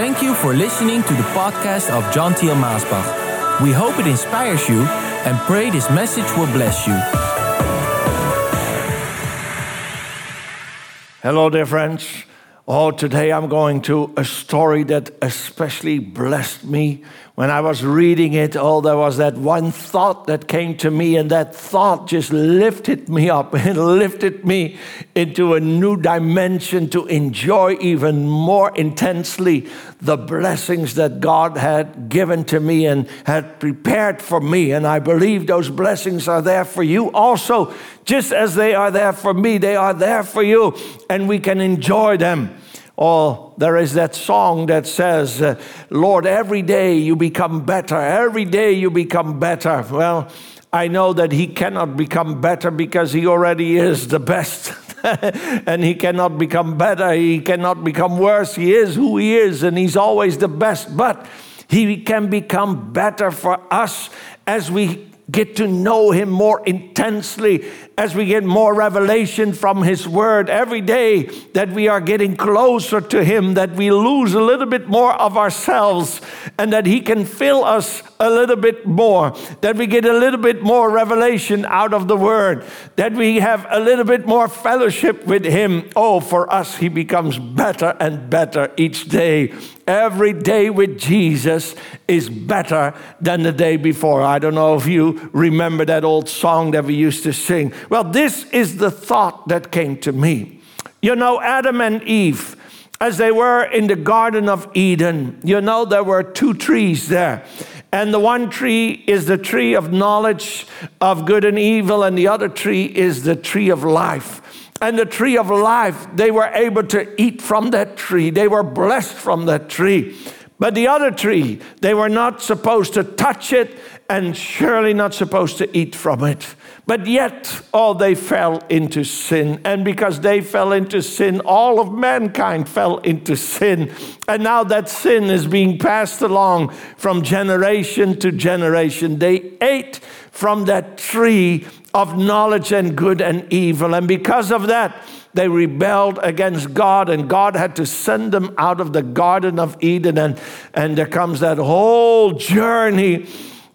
Thank you for listening to the podcast of John Thiel Maasbach. We hope it inspires you and pray this message will bless you. Hello, dear friends. Oh, today I'm going to a story that especially blessed me. When I was reading it, oh, there was that one thought that came to me, and that thought just lifted me up and lifted me into a new dimension to enjoy even more intensely the blessings that God had given to me and had prepared for me. And I believe those blessings are there for you also, just as they are there for me, they are there for you, and we can enjoy them. Oh, there is that song that says, uh, Lord, every day you become better. Every day you become better. Well, I know that he cannot become better because he already is the best. and he cannot become better. He cannot become worse. He is who he is, and he's always the best. But he can become better for us as we get to know him more intensely as we get more revelation from His Word every day, that we are getting closer to Him, that we lose a little bit more of ourselves, and that He can fill us a little bit more, that we get a little bit more revelation out of the Word, that we have a little bit more fellowship with Him. Oh, for us, He becomes better and better each day. Every day with Jesus is better than the day before. I don't know if you remember that old song that we used to sing. Well, this is the thought that came to me. You know, Adam and Eve, as they were in the Garden of Eden, you know, there were two trees there. And the one tree is the tree of knowledge of good and evil, and the other tree is the tree of life. And the tree of life, they were able to eat from that tree. They were blessed from that tree. But the other tree, they were not supposed to touch it and surely not supposed to eat from it. But yet, oh, they fell into sin. And because they fell into sin, all of mankind fell into sin. And now that sin is being passed along from generation to generation. They ate from that tree of knowledge and good and evil. And because of that, they rebelled against God, and God had to send them out of the Garden of Eden. And, and there comes that whole journey,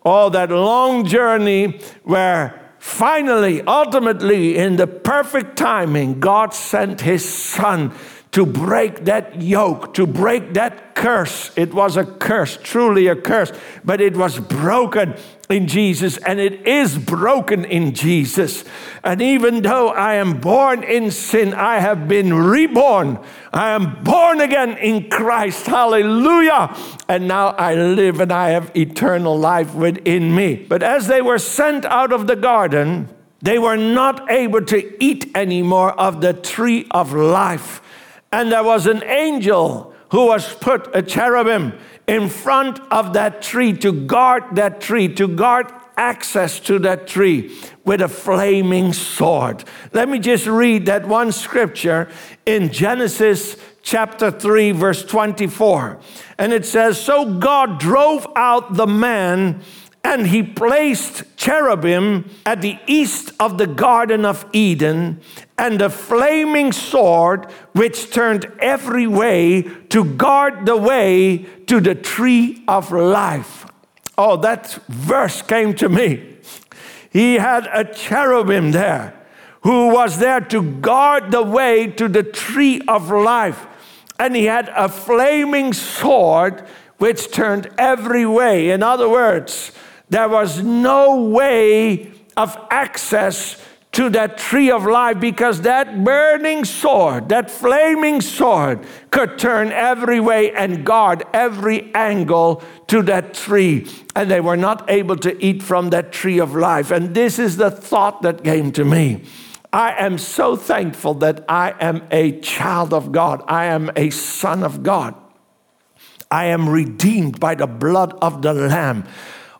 oh, that long journey where Finally, ultimately, in the perfect timing, God sent his son to break that yoke, to break that curse. It was a curse, truly a curse, but it was broken in Jesus, and it is broken in Jesus. And even though I am born in sin, I have been reborn. I am born again in Christ. Hallelujah. And now I live and I have eternal life within me. But as they were sent out of the garden, they were not able to eat anymore of the tree of life. And there was an angel who was put a cherubim in front of that tree to guard that tree, to guard access to that tree with a flaming sword. Let me just read that one scripture in Genesis chapter 3, verse 24. And it says, So God drove out the man and he placed cherubim at the east of the Garden of Eden, and a flaming sword which turned every way to guard the way to the tree of life. Oh, that verse came to me. He had a cherubim there who was there to guard the way to the tree of life. And he had a flaming sword which turned every way. In other words, there was no way of access to that tree of life because that burning sword, that flaming sword, could turn every way and guard every angle to that tree. And they were not able to eat from that tree of life. And this is the thought that came to me. I am so thankful that I am a child of God, I am a son of God. I am redeemed by the blood of the Lamb.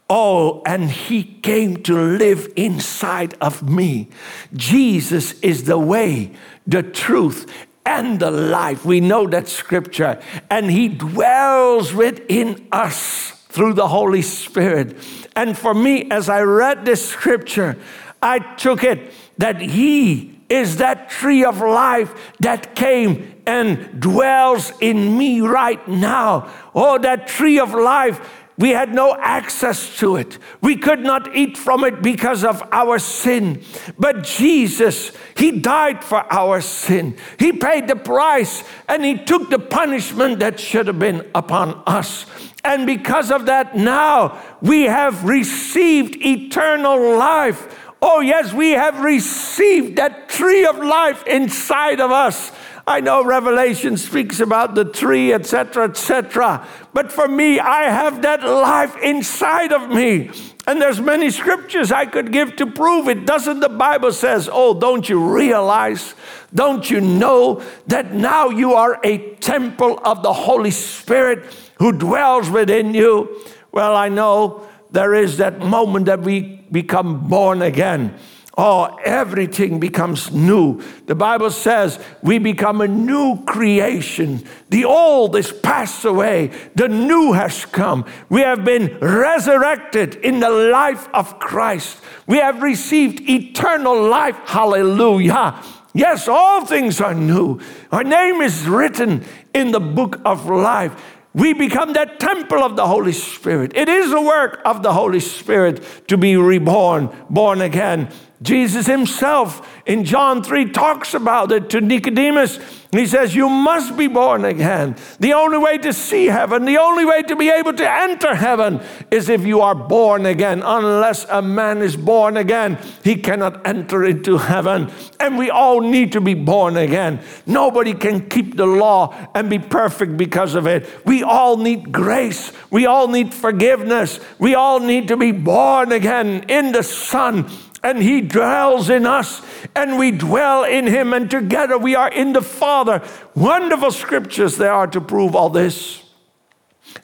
Oh, and he came to live inside of me. Jesus is the way, the truth, and the life. We know that scripture. And he dwells within us through the Holy Spirit. And for me, as I read this scripture, I took it that he is that tree of life that came and dwells in me right now. Oh, that tree of life we had no access to it. We could not eat from it because of our sin. But Jesus, He died for our sin. He paid the price and He took the punishment that should have been upon us. And because of that, now we have received eternal life. Oh, yes, we have received that tree of life inside of us. I know Revelation speaks about the tree, etc., etc. But for me, I have that life inside of me. And there's many scriptures I could give to prove it. Doesn't the Bible says, "Oh, don't you realize? Don't you know that now you are a temple of the Holy Spirit who dwells within you?" Well, I know there is that moment that we become born again. Oh, everything becomes new. The Bible says we become a new creation. The old is passed away, the new has come. We have been resurrected in the life of Christ. We have received eternal life. Hallelujah. Yes, all things are new. Our name is written in the book of life we become that temple of the Holy Spirit. It is the work of the Holy Spirit to be reborn, born again. Jesus himself in John 3 talks about it to Nicodemus. He says, You must be born again. The only way to see heaven, the only way to be able to enter heaven is if you are born again. Unless a man is born again, he cannot enter into heaven. And we all need to be born again. Nobody can keep the law and be perfect because of it. We all need grace. We all need forgiveness. We all need to be born again in the Son and He dwells in us, and we dwell in Him, and together we are in the Father. Wonderful scriptures there are to prove all this.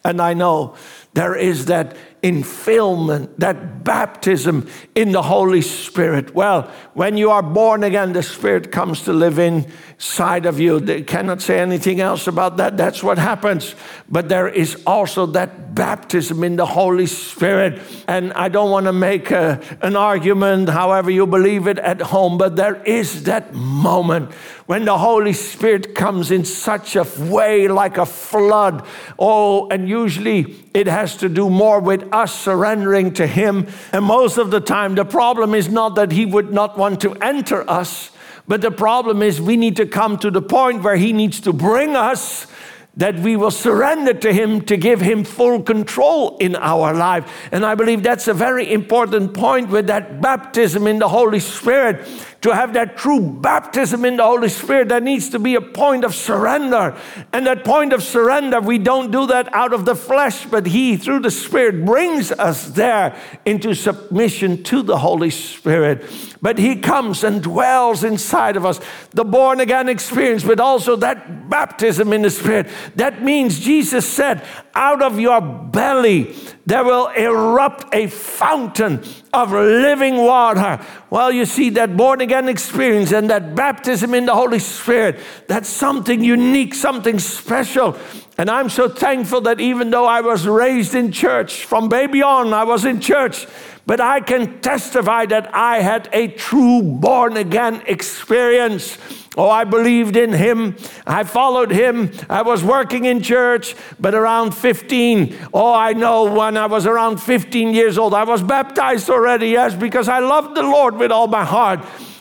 And I know there is that infillment, that baptism in the Holy Spirit. Well, when you are born again, the Spirit comes to live inside of you. They cannot say anything else about that. That's what happens. But there is also that baptism in the Holy Spirit. And I don't want to make a, an argument, however you believe it at home, but there is that moment when the Holy Spirit comes in such a way like a flood. Oh, and usually it has to do more with us surrendering to Him. And most of the time, the problem is not that He would not want to enter us, but the problem is we need to come to the point where He needs to bring us that we will surrender to Him to give Him full control in our life. And I believe that's a very important point with that baptism in the Holy Spirit to have that true baptism in the Holy Spirit, there needs to be a point of surrender. And that point of surrender, we don't do that out of the flesh, but He, through the Spirit, brings us there into submission to the Holy Spirit. But He comes and dwells inside of us. The born again experience, but also that baptism in the Spirit. That means Jesus said, out of your belly there will erupt a fountain of living water. Well, you see, that born again experience and that baptism in the Holy Spirit, that's something unique, something special. And I'm so thankful that even though I was raised in church, from baby on, I was in church, but I can testify that I had a true born again experience. Oh, I believed in him. I followed him. I was working in church, but around 15, oh, I know when I was around 15 years old, I was baptized already, yes, because I loved the Lord with all my heart.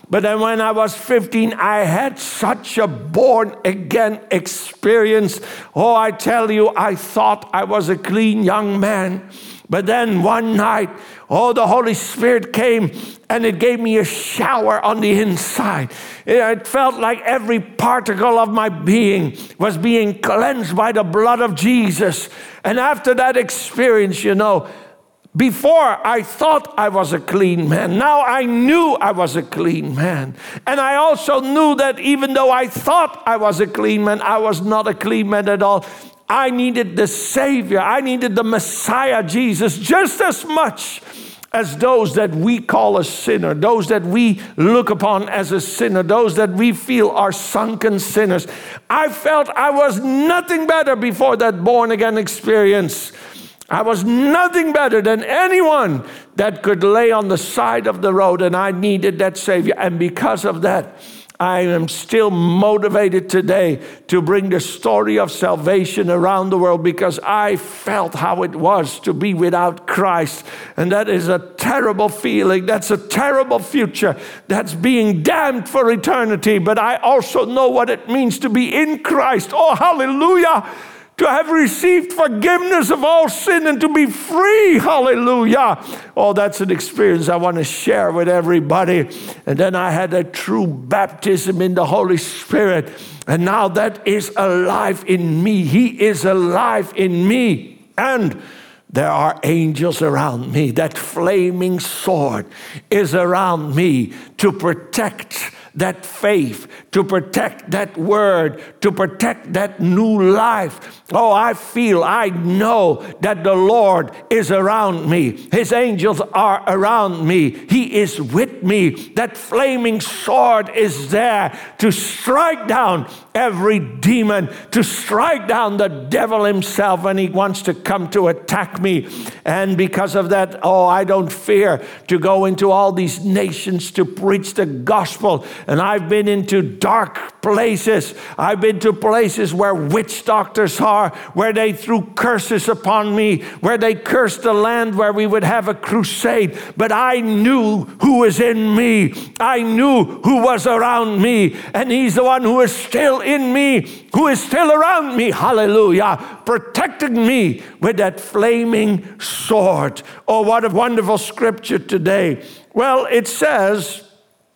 But then when I was 15, I had such a born again experience. Oh, I tell you, I thought I was a clean young man. But then one night, oh, the Holy Spirit came and it gave me a shower on the inside. It felt like every particle of my being was being cleansed by the blood of Jesus. And after that experience, you know, before I thought I was a clean man. Now I knew I was a clean man. And I also knew that even though I thought I was a clean man, I was not a clean man at all. I needed the Savior. I needed the Messiah, Jesus, just as much as those that we call a sinner, those that we look upon as a sinner, those that we feel are sunken sinners. I felt I was nothing better before that born again experience. I was nothing better than anyone that could lay on the side of the road, and I needed that Savior. And because of that, I am still motivated today to bring the story of salvation around the world because I felt how it was to be without Christ. And that is a terrible feeling. That's a terrible future. That's being damned for eternity. But I also know what it means to be in Christ. Oh, hallelujah! To have received forgiveness of all sin and to be free. Hallelujah. Oh, that's an experience I want to share with everybody. And then I had a true baptism in the Holy Spirit. And now that is alive in me. He is alive in me. And there are angels around me. That flaming sword is around me to protect that faith, to protect that word, to protect that new life. Oh, I feel, I know that the Lord is around me. His angels are around me. He is with me. That flaming sword is there to strike down every demon, to strike down the devil himself when he wants to come to attack me. And because of that, oh, I don't fear to go into all these nations to preach the gospel and I've been into dark places. I've been to places where witch doctors are, where they threw curses upon me, where they cursed the land where we would have a crusade. But I knew who was in me. I knew who was around me. And He's the one who is still in me, who is still around me. Hallelujah. Protecting me with that flaming sword. Oh, what a wonderful scripture today. Well, it says,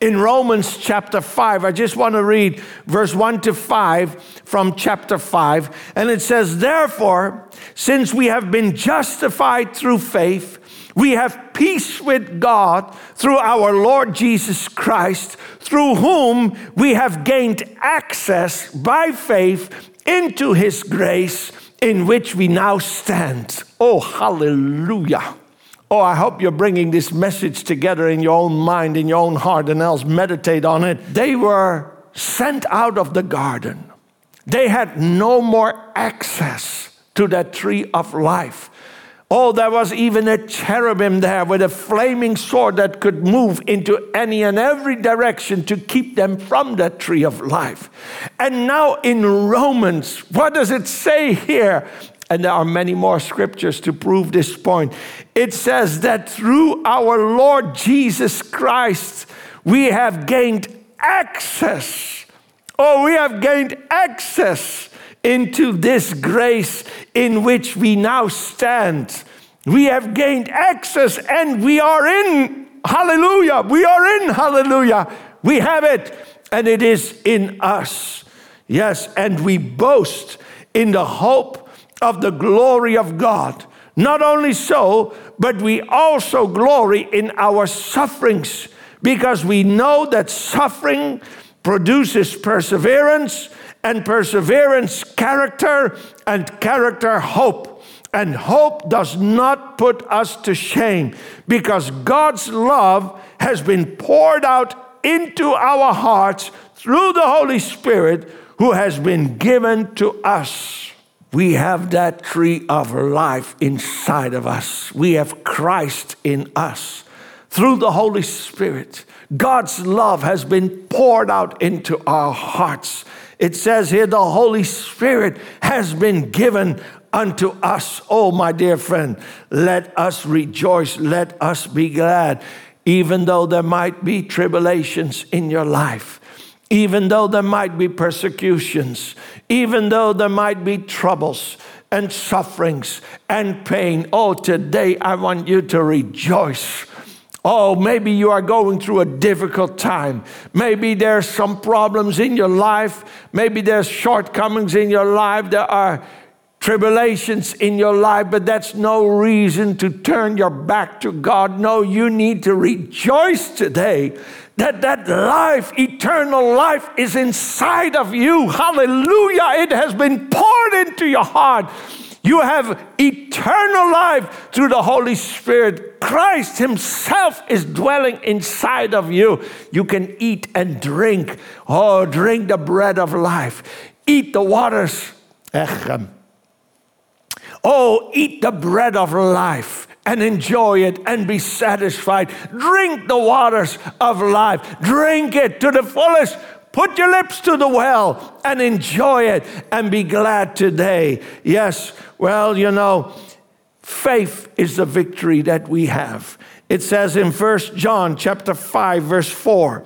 in Romans chapter 5. I just want to read verse 1 to 5 from chapter 5. And it says, Therefore, since we have been justified through faith, we have peace with God through our Lord Jesus Christ, through whom we have gained access by faith into his grace in which we now stand. Oh, hallelujah. Oh, I hope you're bringing this message together in your own mind, in your own heart, and else meditate on it. They were sent out of the garden. They had no more access to that tree of life. Oh, there was even a cherubim there with a flaming sword that could move into any and every direction to keep them from that tree of life. And now in Romans, what does it say here? And there are many more scriptures to prove this point. It says that through our Lord Jesus Christ, we have gained access. Oh, we have gained access into this grace in which we now stand. We have gained access and we are in. Hallelujah. We are in. Hallelujah. We have it and it is in us. Yes, and we boast in the hope of the glory of God. Not only so, but we also glory in our sufferings because we know that suffering produces perseverance, and perseverance, character, and character, hope. And hope does not put us to shame because God's love has been poured out into our hearts through the Holy Spirit who has been given to us. We have that tree of life inside of us. We have Christ in us. Through the Holy Spirit, God's love has been poured out into our hearts. It says here, the Holy Spirit has been given unto us. Oh, my dear friend, let us rejoice, let us be glad, even though there might be tribulations in your life even though there might be persecutions, even though there might be troubles and sufferings and pain. Oh, today I want you to rejoice. Oh, maybe you are going through a difficult time. Maybe there's some problems in your life. Maybe there's shortcomings in your life. There are tribulations in your life, but that's no reason to turn your back to God. No, you need to rejoice today that that life, eternal life, is inside of you. Hallelujah. It has been poured into your heart. You have eternal life through the Holy Spirit. Christ Himself is dwelling inside of you. You can eat and drink. Oh, drink the bread of life, eat the waters. Oh, eat the bread of life and enjoy it and be satisfied. Drink the waters of life. Drink it to the fullest. Put your lips to the well and enjoy it and be glad today. Yes, well, you know, faith is the victory that we have. It says in First John chapter 5 verse 4,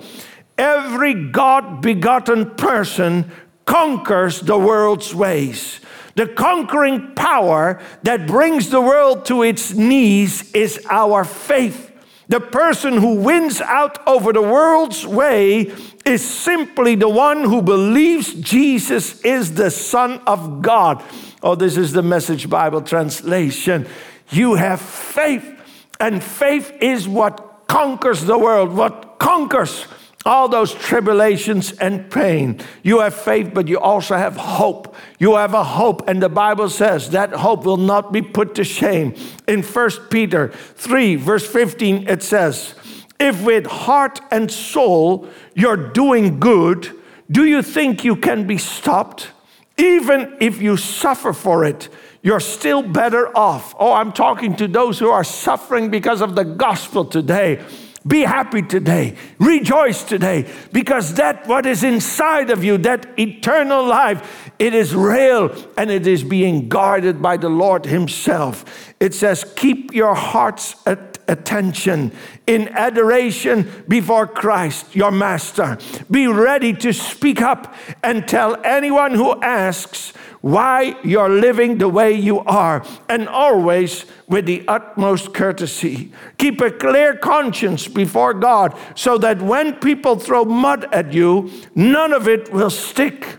every God begotten person conquers the world's ways. The conquering power that brings the world to its knees is our faith. The person who wins out over the world's way is simply the one who believes Jesus is the Son of God. Oh, this is the Message Bible translation. You have faith, and faith is what conquers the world, what conquers all those tribulations and pain. You have faith, but you also have hope. You have a hope, and the Bible says that hope will not be put to shame. In 1 Peter 3, verse 15, it says, If with heart and soul you're doing good, do you think you can be stopped? Even if you suffer for it, you're still better off. Oh, I'm talking to those who are suffering because of the gospel today. Be happy today. Rejoice today because that what is inside of you, that eternal life, it is real and it is being guarded by the Lord himself. It says keep your hearts at attention in adoration before Christ, your master. Be ready to speak up and tell anyone who asks why you're living the way you are, and always with the utmost courtesy. Keep a clear conscience before God so that when people throw mud at you, none of it will stick.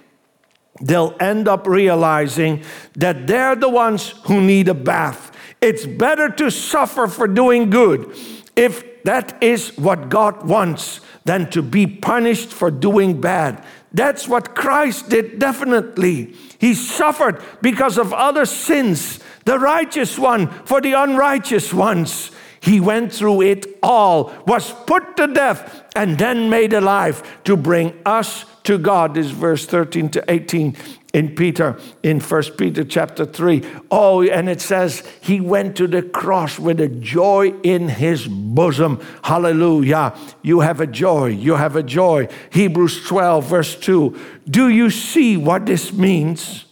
They'll end up realizing that they're the ones who need a bath. It's better to suffer for doing good if that is what God wants than to be punished for doing bad. That's what Christ did, definitely. He suffered because of other sins, the righteous one for the unrighteous ones. He went through it all, was put to death, and then made alive to bring us to God. This verse 13 to 18 in Peter, in First Peter chapter 3. Oh, and it says he went to the cross with a joy in his bosom. Hallelujah. You have a joy. You have a joy. Hebrews 12, verse 2. Do you see what this means?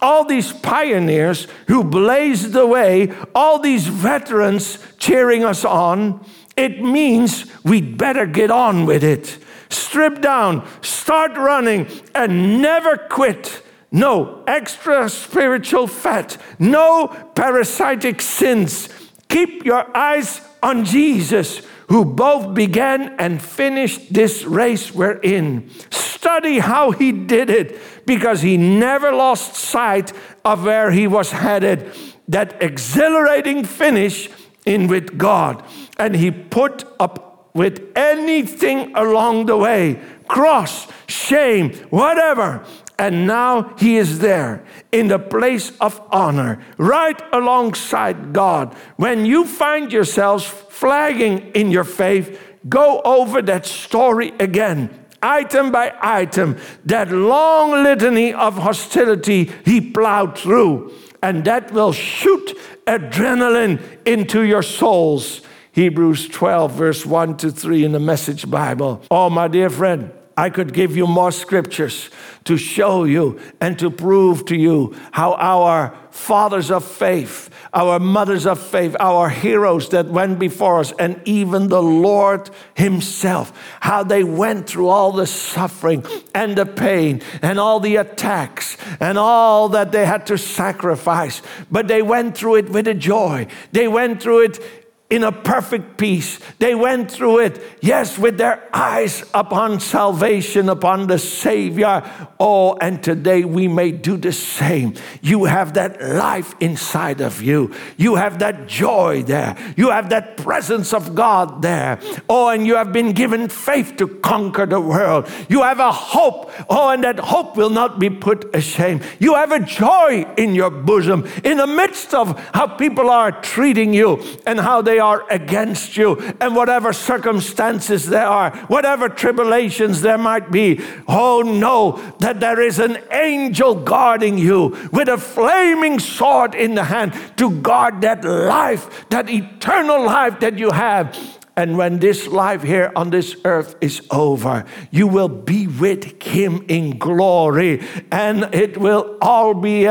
All these pioneers who blazed the way, all these veterans cheering us on, it means we'd better get on with it. Strip down, start running, and never quit no extra spiritual fat, no parasitic sins. Keep your eyes on Jesus, who both began and finished this race we're in. Study how he did it because he never lost sight of where he was headed. That exhilarating finish in with God. And he put up with anything along the way cross, shame, whatever. And now he is there in the place of honor, right alongside God. When you find yourselves flagging in your faith, go over that story again, item by item, that long litany of hostility he plowed through. And that will shoot adrenaline into your souls. Hebrews 12, verse 1 to 3 in the Message Bible. Oh, my dear friend. I could give you more scriptures to show you and to prove to you how our fathers of faith, our mothers of faith, our heroes that went before us, and even the Lord Himself, how they went through all the suffering and the pain and all the attacks and all that they had to sacrifice. But they went through it with a joy. They went through it in a perfect peace. They went through it, yes, with their eyes upon salvation, upon the Savior. Oh, and today we may do the same. You have that life inside of you, you have that joy there, you have that presence of God there. Oh, and you have been given faith to conquer the world. You have a hope. Oh, and that hope will not be put ashamed. You have a joy in your bosom in the midst of how people are treating you and how they are against you, and whatever circumstances there are, whatever tribulations there might be, oh, know that there is an angel guarding you with a flaming sword in the hand to guard that life, that eternal life that you have. And when this life here on this earth is over, you will be with Him in glory, and it will all be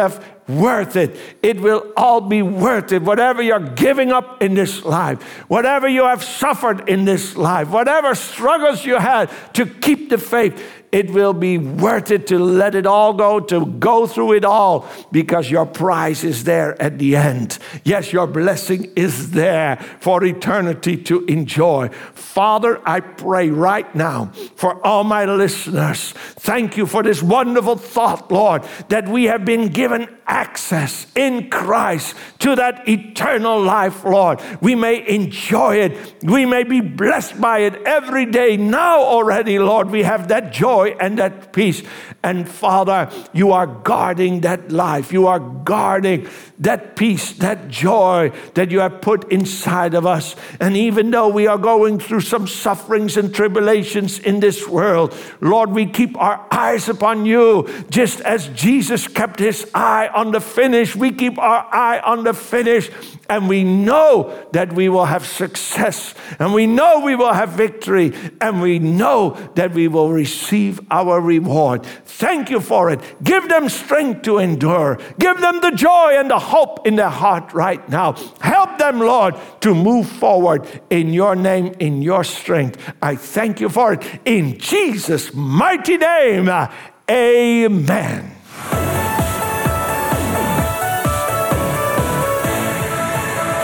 worth it. It will all be worth it. Whatever you're giving up in this life, whatever you have suffered in this life, whatever struggles you had to keep the faith, it will be worth it to let it all go, to go through it all, because your prize is there at the end. Yes, your blessing is there for eternity to enjoy. Father, I pray right now for all my listeners. Thank you for this wonderful thought, Lord, that we have been given access in Christ to that eternal life, Lord. We may enjoy it, we may be blessed by it every day. Now, already, Lord, we have that joy joy and that peace. And Father, you are guarding that life. You are guarding that peace, that joy that you have put inside of us. And even though we are going through some sufferings and tribulations in this world, Lord, we keep our eyes upon you. Just as Jesus kept his eye on the finish, we keep our eye on the finish. And we know that we will have success. And we know we will have victory. And we know that we will receive our reward. Thank you for it. Give them strength to endure. Give them the joy and the hope in their heart right now. Help them, Lord, to move forward in your name, in your strength. I thank you for it. In Jesus' mighty name, uh, amen.